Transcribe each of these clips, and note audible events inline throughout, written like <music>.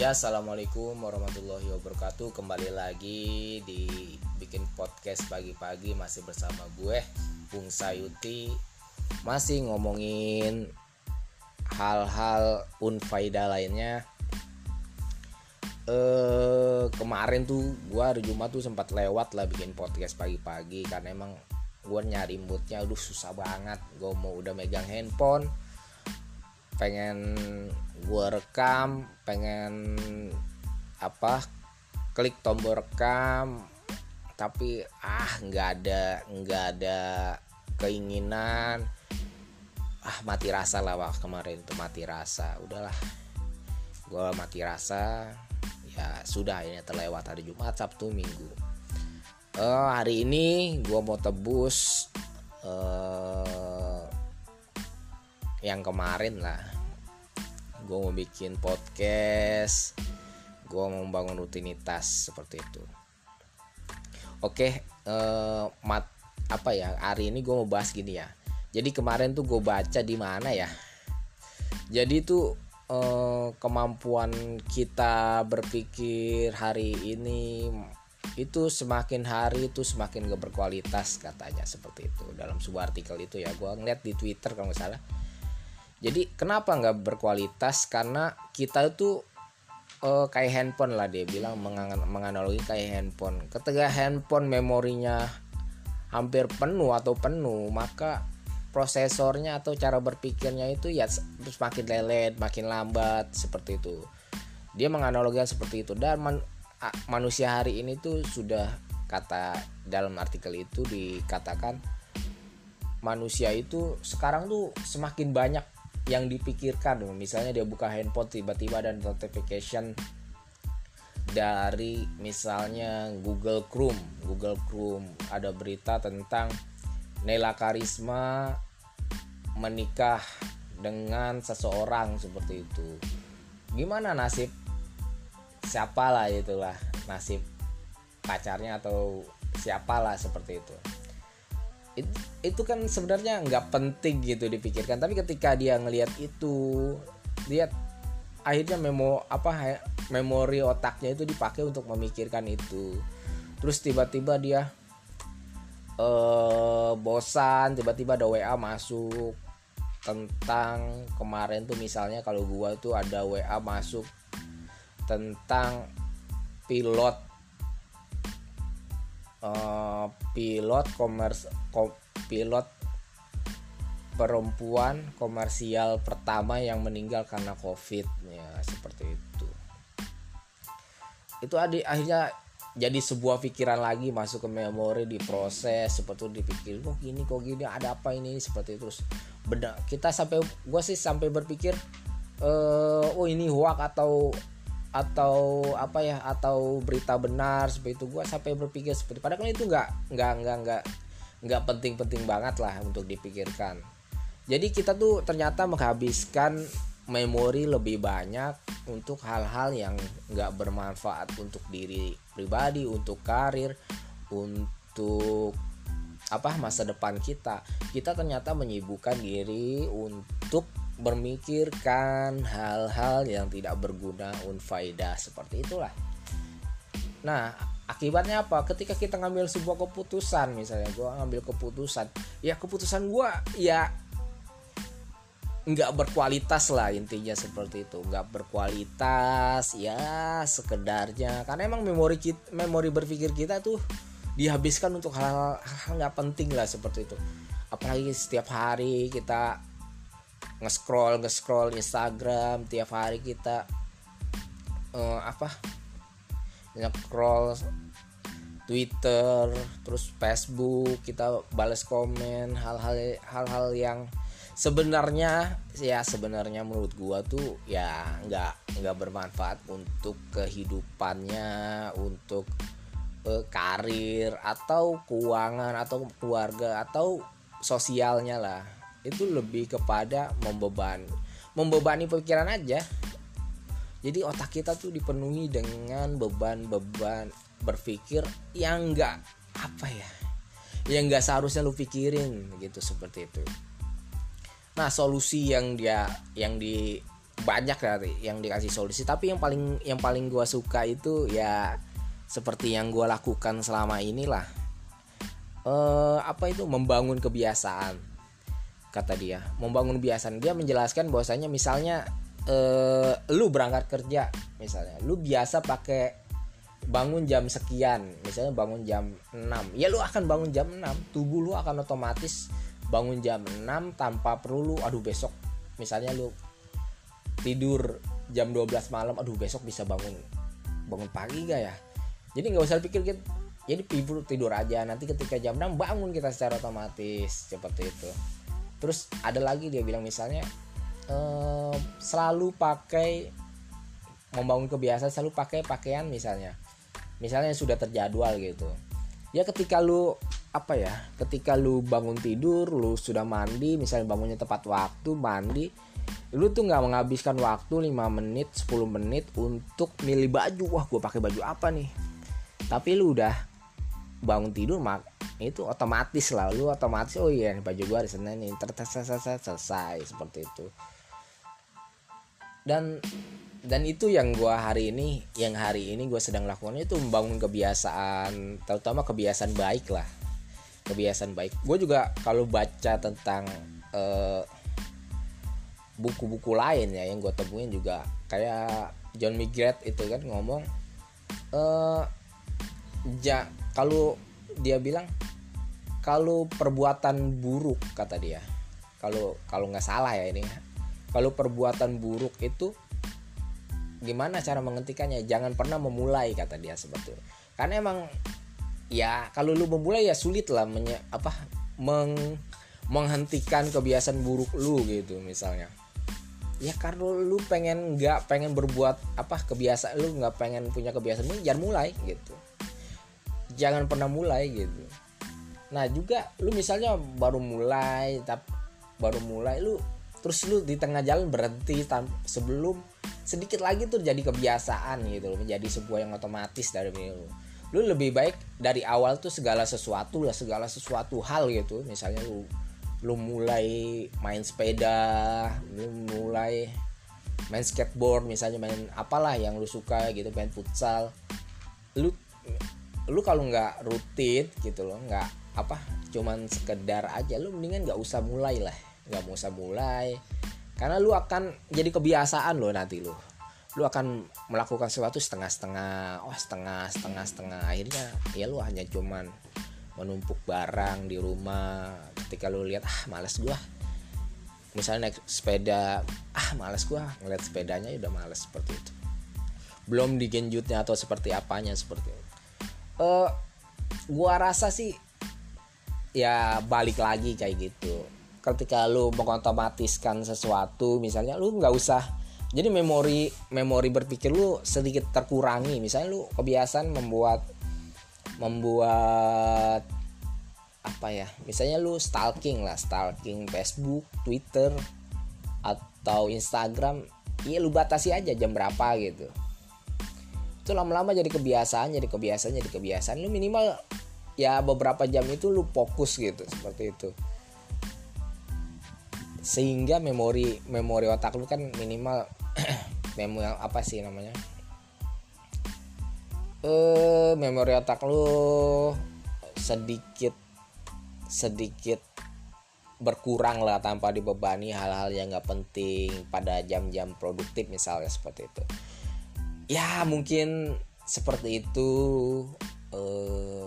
Ya, assalamualaikum warahmatullahi wabarakatuh. Kembali lagi di bikin podcast pagi-pagi masih bersama gue, Bung Sayuti. Masih ngomongin hal-hal unfaida lainnya. Eh kemarin tuh gue hari Jumat tuh sempat lewat lah bikin podcast pagi-pagi karena emang gue nyari moodnya aduh susah banget gue mau udah megang handphone pengen gue rekam pengen apa klik tombol rekam tapi ah nggak ada nggak ada keinginan. Ah mati rasa lah wah kemarin tuh mati rasa. Udahlah gue mati rasa ya sudah ini terlewat hari Jumat Sabtu Minggu. Uh, hari ini gue mau tebus yang kemarin lah. Gue mau bikin podcast gue mau membangun rutinitas seperti itu. Oke eh, mat apa ya hari ini gue mau bahas gini ya. Jadi kemarin tuh gue baca di mana ya? Jadi tuh eh, kemampuan kita berpikir hari ini itu semakin hari itu semakin gak berkualitas katanya seperti itu. Dalam sebuah artikel itu ya gue ngeliat di twitter kalau nggak salah jadi kenapa nggak berkualitas? Karena kita itu uh, kayak handphone lah dia bilang menganalogi kayak handphone. Ketika handphone memorinya hampir penuh atau penuh maka prosesornya atau cara berpikirnya itu ya semakin lelet makin lambat seperti itu. Dia menganalogikan seperti itu. Dan man, manusia hari ini tuh sudah kata dalam artikel itu dikatakan manusia itu sekarang tuh semakin banyak yang dipikirkan misalnya dia buka handphone tiba-tiba dan notification dari misalnya Google Chrome. Google Chrome ada berita tentang Nela Karisma menikah dengan seseorang seperti itu. Gimana nasib? Siapalah itulah nasib pacarnya atau siapalah seperti itu itu, itu kan sebenarnya nggak penting gitu dipikirkan. Tapi ketika dia ngelihat itu lihat akhirnya memo apa memori otaknya itu dipakai untuk memikirkan itu. Terus tiba-tiba dia eh bosan tiba-tiba ada WA masuk tentang kemarin tuh misalnya kalau gua tuh ada WA masuk tentang pilot uh, pilot komers kom, pilot perempuan komersial pertama yang meninggal karena covid ya seperti itu. Itu adik akhirnya jadi sebuah pikiran lagi masuk ke memori diproses seperti itu dipikir kok gini kok gini ada apa ini seperti itu. Terus beda kita sampai gue sih sampai berpikir uh, oh ini hoax atau atau apa ya atau berita benar seperti itu. Gue sampai berpikir seperti padahal itu nggak nggak nggak nggak nggak penting-penting banget lah untuk dipikirkan. Jadi kita tuh ternyata menghabiskan memori lebih banyak untuk hal-hal yang nggak bermanfaat untuk diri pribadi untuk karir untuk apa masa depan kita. Kita ternyata menyibukkan diri untuk bermikirkan hal-hal yang tidak berguna unfaida seperti itulah. Nah akibatnya apa? Ketika kita ngambil sebuah keputusan misalnya gue ngambil keputusan ya keputusan gue ya nggak berkualitas lah intinya seperti itu. Nggak berkualitas ya sekedarnya. Karena emang memori kita memori berpikir kita tuh dihabiskan untuk hal-hal nggak penting lah seperti itu. Apalagi setiap hari kita nge-scroll nge-scroll Instagram tiap hari kita uh, apa? Nge-scroll Twitter terus Facebook kita balas komen hal-hal hal-hal yang sebenarnya ya sebenarnya menurut gua tuh ya nggak nggak bermanfaat untuk kehidupannya untuk uh, karir atau keuangan atau keluarga atau sosialnya lah itu lebih kepada membeban membebani pikiran aja. Jadi otak kita tuh dipenuhi dengan beban-beban berpikir yang enggak apa ya yang enggak seharusnya lu pikirin gitu seperti itu. Nah solusi yang dia yang di banyak ya yang dikasih solusi tapi yang paling yang paling gue suka itu ya seperti yang gue lakukan selama inilah eh, apa itu membangun kebiasaan kata dia. Membangun kebiasaan. Dia menjelaskan bahwasanya misalnya eh, lu berangkat kerja misalnya. Lu biasa pakai bangun jam sekian misalnya bangun jam 6 ya lu akan bangun jam 6 tubuh lu akan otomatis bangun jam 6 tanpa perlu aduh besok. Misalnya lu tidur jam 12 malam aduh besok bisa bangun bangun pagi gak ya? Jadi nggak usah pikir gitu jadi tidur tidur aja. Nanti ketika jam 6 bangun kita secara otomatis. Seperti itu terus ada lagi dia bilang misalnya eh, selalu pakai membangun kebiasaan selalu pakai pakaian misalnya. Misalnya sudah terjadwal gitu. Ya ketika lu apa ya ketika lu bangun tidur lu sudah mandi misalnya bangunnya tepat waktu mandi lu tuh nggak menghabiskan waktu 5 menit 10 menit untuk milih baju. Wah gue pakai baju apa nih? Tapi lu udah bangun tidur mak itu otomatis lah lu otomatis oh iya baju gue hari senin ini selesai selesai seperti itu. Dan dan itu yang gue hari ini yang hari ini gue sedang lakukan itu membangun kebiasaan terutama kebiasaan baik lah. Kebiasaan baik. Gue juga kalau baca tentang uh, buku-buku lain ya yang gue temuin juga kayak John Migret itu kan ngomong eh ja kalau dia bilang kalau perbuatan buruk kata dia. Kalau kalau nggak salah ya ini. Kalau perbuatan buruk itu gimana cara menghentikannya? Jangan pernah memulai kata dia itu. Karena emang ya kalau lu memulai ya sulit lah menye, apa meng, menghentikan kebiasaan buruk lu gitu misalnya. Ya karena lu pengen nggak pengen berbuat apa kebiasaan lu nggak pengen punya kebiasaan lu jangan mulai gitu. Jangan pernah mulai gitu nah juga lu misalnya baru mulai tapi baru mulai lu terus lu di tengah jalan berhenti sebelum sedikit lagi tuh jadi kebiasaan gitu loh menjadi sebuah yang otomatis dari lu. Lu lebih baik dari awal tuh segala sesuatu lah segala sesuatu hal gitu. Misalnya lu lu mulai main sepeda lu mulai main skateboard misalnya main apalah yang lu suka gitu main futsal. Lu lu kalau nggak rutin gitu loh nggak apa cuman sekedar aja. Lu mendingan nggak usah mulai lah. Nggak usah mulai. Karena lu akan jadi kebiasaan lo nanti lu. Lu akan melakukan sesuatu setengah-setengah oh setengah setengah setengah. Akhirnya ya lu hanya cuman menumpuk barang di rumah. Ketika lu lihat ah males gua. Misalnya naik sepeda ah males gua. Ngeliat sepedanya ya udah males seperti itu. Belum digenjutnya atau seperti apanya seperti itu. Uh, gua rasa sih ya balik lagi kayak gitu. Ketika lu mengotomatiskan sesuatu misalnya lu nggak usah jadi memori memori berpikir lu sedikit terkurangi. Misalnya lu kebiasaan membuat membuat apa ya? Misalnya lu stalking lah stalking Facebook Twitter atau Instagram iya lu batasi aja jam berapa gitu. Itu lama-lama jadi kebiasaan jadi kebiasaan jadi kebiasaan. Lu minimal ya beberapa jam itu lu fokus gitu seperti itu. Sehingga memori memori otak lu kan minimal <clears throat> memori apa sih namanya? Eh memori otak lu sedikit sedikit berkurang lah tanpa dibebani hal-hal yang nggak penting pada jam-jam produktif misalnya seperti itu. Ya mungkin seperti itu. Eh,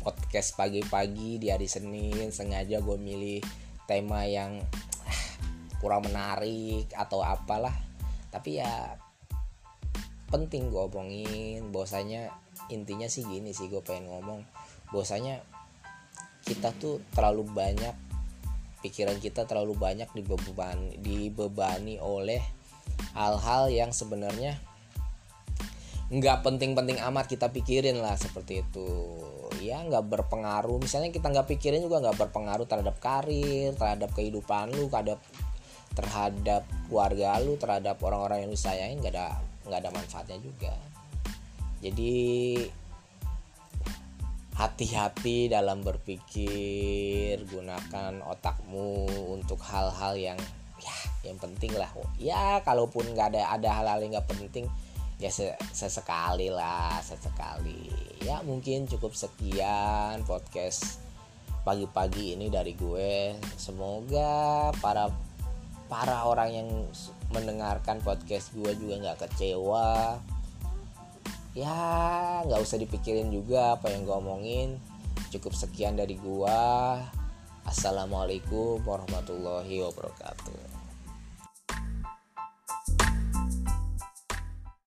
podcast pagi-pagi di hari Senin sengaja gue milih tema yang ah, kurang menarik atau apalah. Tapi ya penting gue omongin bahwasanya intinya sih gini sih gue pengen ngomong. Bahwasanya kita tuh terlalu banyak pikiran kita terlalu banyak dibebani dibebani oleh hal-hal yang sebenarnya nggak penting-penting amat kita pikirin lah seperti itu ya nggak berpengaruh. Misalnya kita nggak pikirin juga nggak berpengaruh terhadap karir terhadap kehidupan lu terhadap terhadap keluarga lu terhadap orang-orang yang lu sayangin nggak ada nggak ada manfaatnya juga. Jadi hati-hati dalam berpikir gunakan otakmu untuk hal-hal yang ya yang penting lah. Ya kalaupun nggak ada ada hal-hal yang nggak penting ya sesekali lah sesekali. Ya mungkin cukup sekian podcast pagi-pagi ini dari gue. Semoga para para orang yang mendengarkan podcast gue juga nggak kecewa. Ya nggak usah dipikirin juga apa yang gue omongin. Cukup sekian dari gue. Assalamualaikum warahmatullahi wabarakatuh